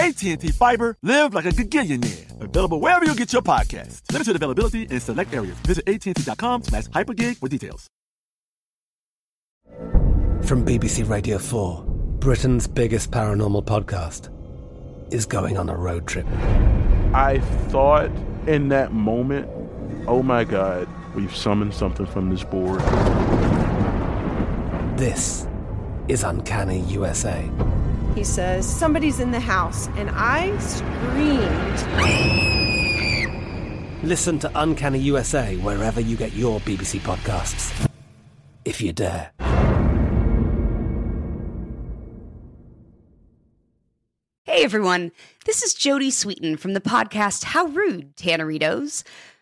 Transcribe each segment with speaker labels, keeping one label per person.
Speaker 1: AT&T Fiber, live like a gigillionaire. Available wherever you get your podcast. Limited availability in select areas. Visit AT&T.com slash hypergig for details.
Speaker 2: From BBC Radio 4, Britain's biggest paranormal podcast is going on a road trip.
Speaker 3: I thought in that moment, oh my God, we've summoned something from this board.
Speaker 2: This is Uncanny USA.
Speaker 4: He says, Somebody's in the house, and I screamed.
Speaker 2: Listen to Uncanny USA wherever you get your BBC podcasts, if you dare.
Speaker 5: Hey everyone, this is Jodie Sweetin from the podcast How Rude, Tanneritos.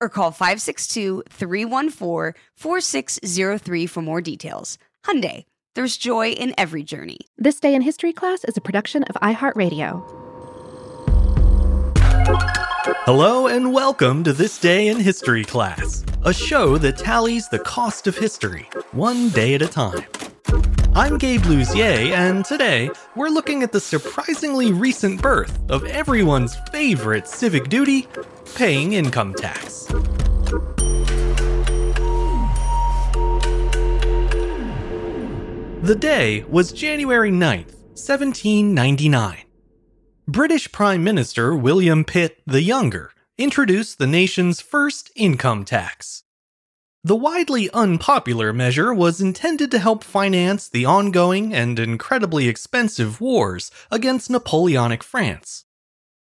Speaker 5: or call 562-314-4603 for more details. Hyundai, there's joy in every journey.
Speaker 6: This Day in History class is a production of iHeartRadio.
Speaker 7: Hello and welcome to This Day in History class, a show that tallies the cost of history, one day at a time. I'm Gabe Luzier, and today we're looking at the surprisingly recent birth of everyone's favorite civic duty paying income tax. The day was January 9th, 1799. British Prime Minister William Pitt the Younger introduced the nation's first income tax. The widely unpopular measure was intended to help finance the ongoing and incredibly expensive wars against Napoleonic France.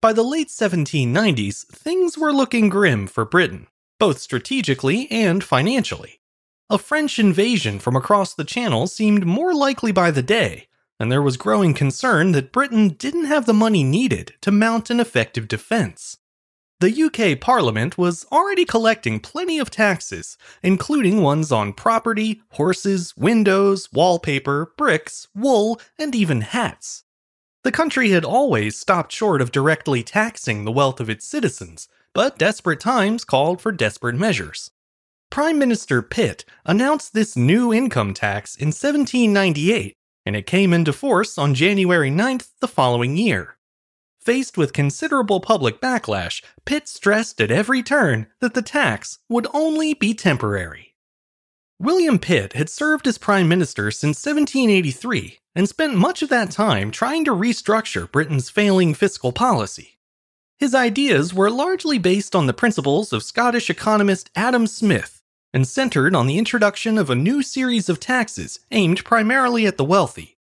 Speaker 7: By the late 1790s, things were looking grim for Britain, both strategically and financially. A French invasion from across the Channel seemed more likely by the day, and there was growing concern that Britain didn't have the money needed to mount an effective defense. The UK Parliament was already collecting plenty of taxes, including ones on property, horses, windows, wallpaper, bricks, wool, and even hats. The country had always stopped short of directly taxing the wealth of its citizens, but desperate times called for desperate measures. Prime Minister Pitt announced this new income tax in 1798, and it came into force on January 9th the following year. Faced with considerable public backlash, Pitt stressed at every turn that the tax would only be temporary. William Pitt had served as Prime Minister since 1783 and spent much of that time trying to restructure Britain's failing fiscal policy. His ideas were largely based on the principles of Scottish economist Adam Smith and centered on the introduction of a new series of taxes aimed primarily at the wealthy.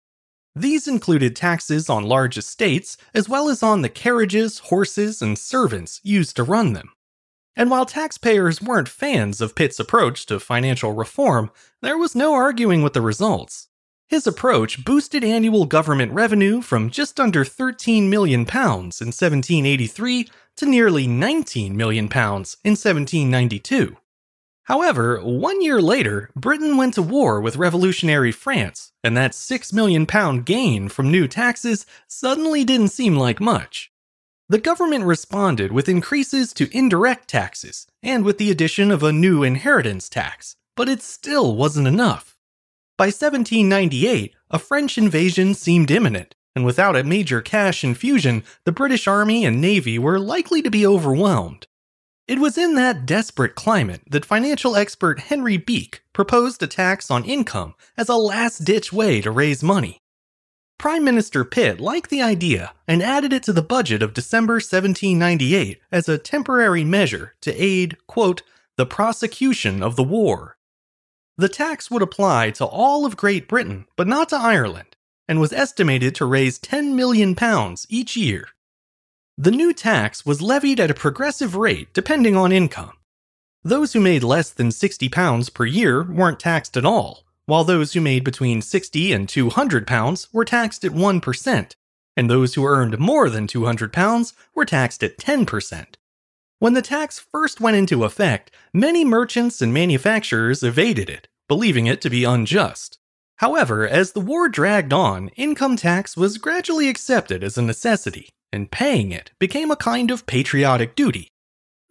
Speaker 7: These included taxes on large estates as well as on the carriages, horses, and servants used to run them. And while taxpayers weren't fans of Pitt's approach to financial reform, there was no arguing with the results. His approach boosted annual government revenue from just under 13 million pounds in 1783 to nearly 19 million pounds in 1792. However, one year later, Britain went to war with revolutionary France, and that 6 million pound gain from new taxes suddenly didn't seem like much. The government responded with increases to indirect taxes and with the addition of a new inheritance tax, but it still wasn't enough. By 1798, a French invasion seemed imminent, and without a major cash infusion, the British Army and Navy were likely to be overwhelmed. It was in that desperate climate that financial expert Henry Beeke proposed a tax on income as a last ditch way to raise money. Prime Minister Pitt liked the idea and added it to the budget of December 1798 as a temporary measure to aid, quote, the prosecution of the war. The tax would apply to all of Great Britain, but not to Ireland, and was estimated to raise 10 million pounds each year. The new tax was levied at a progressive rate depending on income. Those who made less than 60 pounds per year weren't taxed at all, while those who made between 60 and 200 pounds were taxed at 1%, and those who earned more than 200 pounds were taxed at 10%. When the tax first went into effect, many merchants and manufacturers evaded it, believing it to be unjust. However, as the war dragged on, income tax was gradually accepted as a necessity, and paying it became a kind of patriotic duty.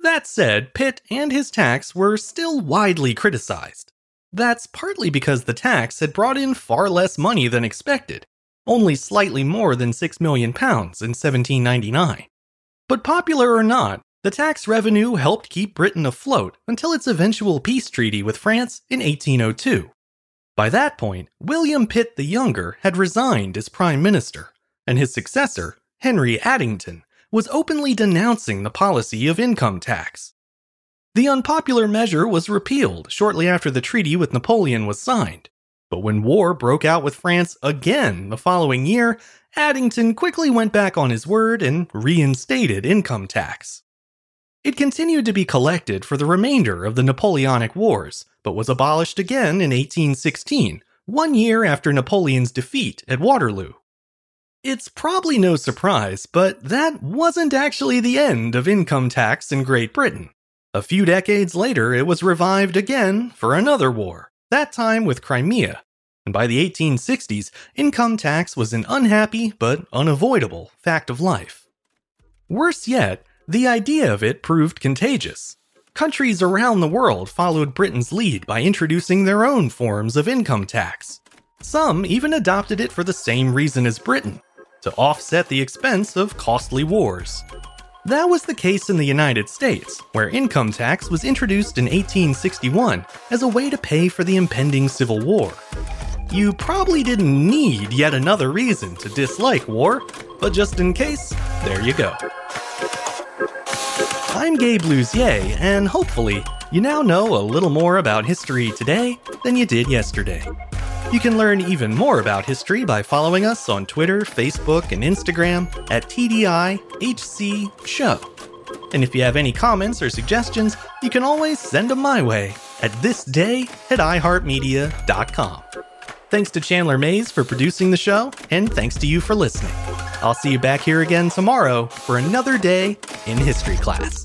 Speaker 7: That said, Pitt and his tax were still widely criticized. That's partly because the tax had brought in far less money than expected, only slightly more than 6 million pounds in 1799. But popular or not, the tax revenue helped keep Britain afloat until its eventual peace treaty with France in 1802. By that point, William Pitt the Younger had resigned as Prime Minister, and his successor, Henry Addington, was openly denouncing the policy of income tax. The unpopular measure was repealed shortly after the treaty with Napoleon was signed, but when war broke out with France again the following year, Addington quickly went back on his word and reinstated income tax. It continued to be collected for the remainder of the Napoleonic Wars, but was abolished again in 1816, one year after Napoleon's defeat at Waterloo. It's probably no surprise, but that wasn't actually the end of income tax in Great Britain. A few decades later, it was revived again for another war, that time with Crimea. And by the 1860s, income tax was an unhappy but unavoidable fact of life. Worse yet, the idea of it proved contagious. Countries around the world followed Britain's lead by introducing their own forms of income tax. Some even adopted it for the same reason as Britain to offset the expense of costly wars. That was the case in the United States, where income tax was introduced in 1861 as a way to pay for the impending Civil War. You probably didn't need yet another reason to dislike war, but just in case, there you go. I'm Gabe Luzier, and hopefully, you now know a little more about history today than you did yesterday. You can learn even more about history by following us on Twitter, Facebook, and Instagram at TDIHC Show. And if you have any comments or suggestions, you can always send them my way at thisday at iHeartMedia.com. Thanks to Chandler Mays for producing the show, and thanks to you for listening. I'll see you back here again tomorrow for another day in history class.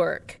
Speaker 8: work.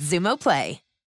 Speaker 8: with Xumo Play.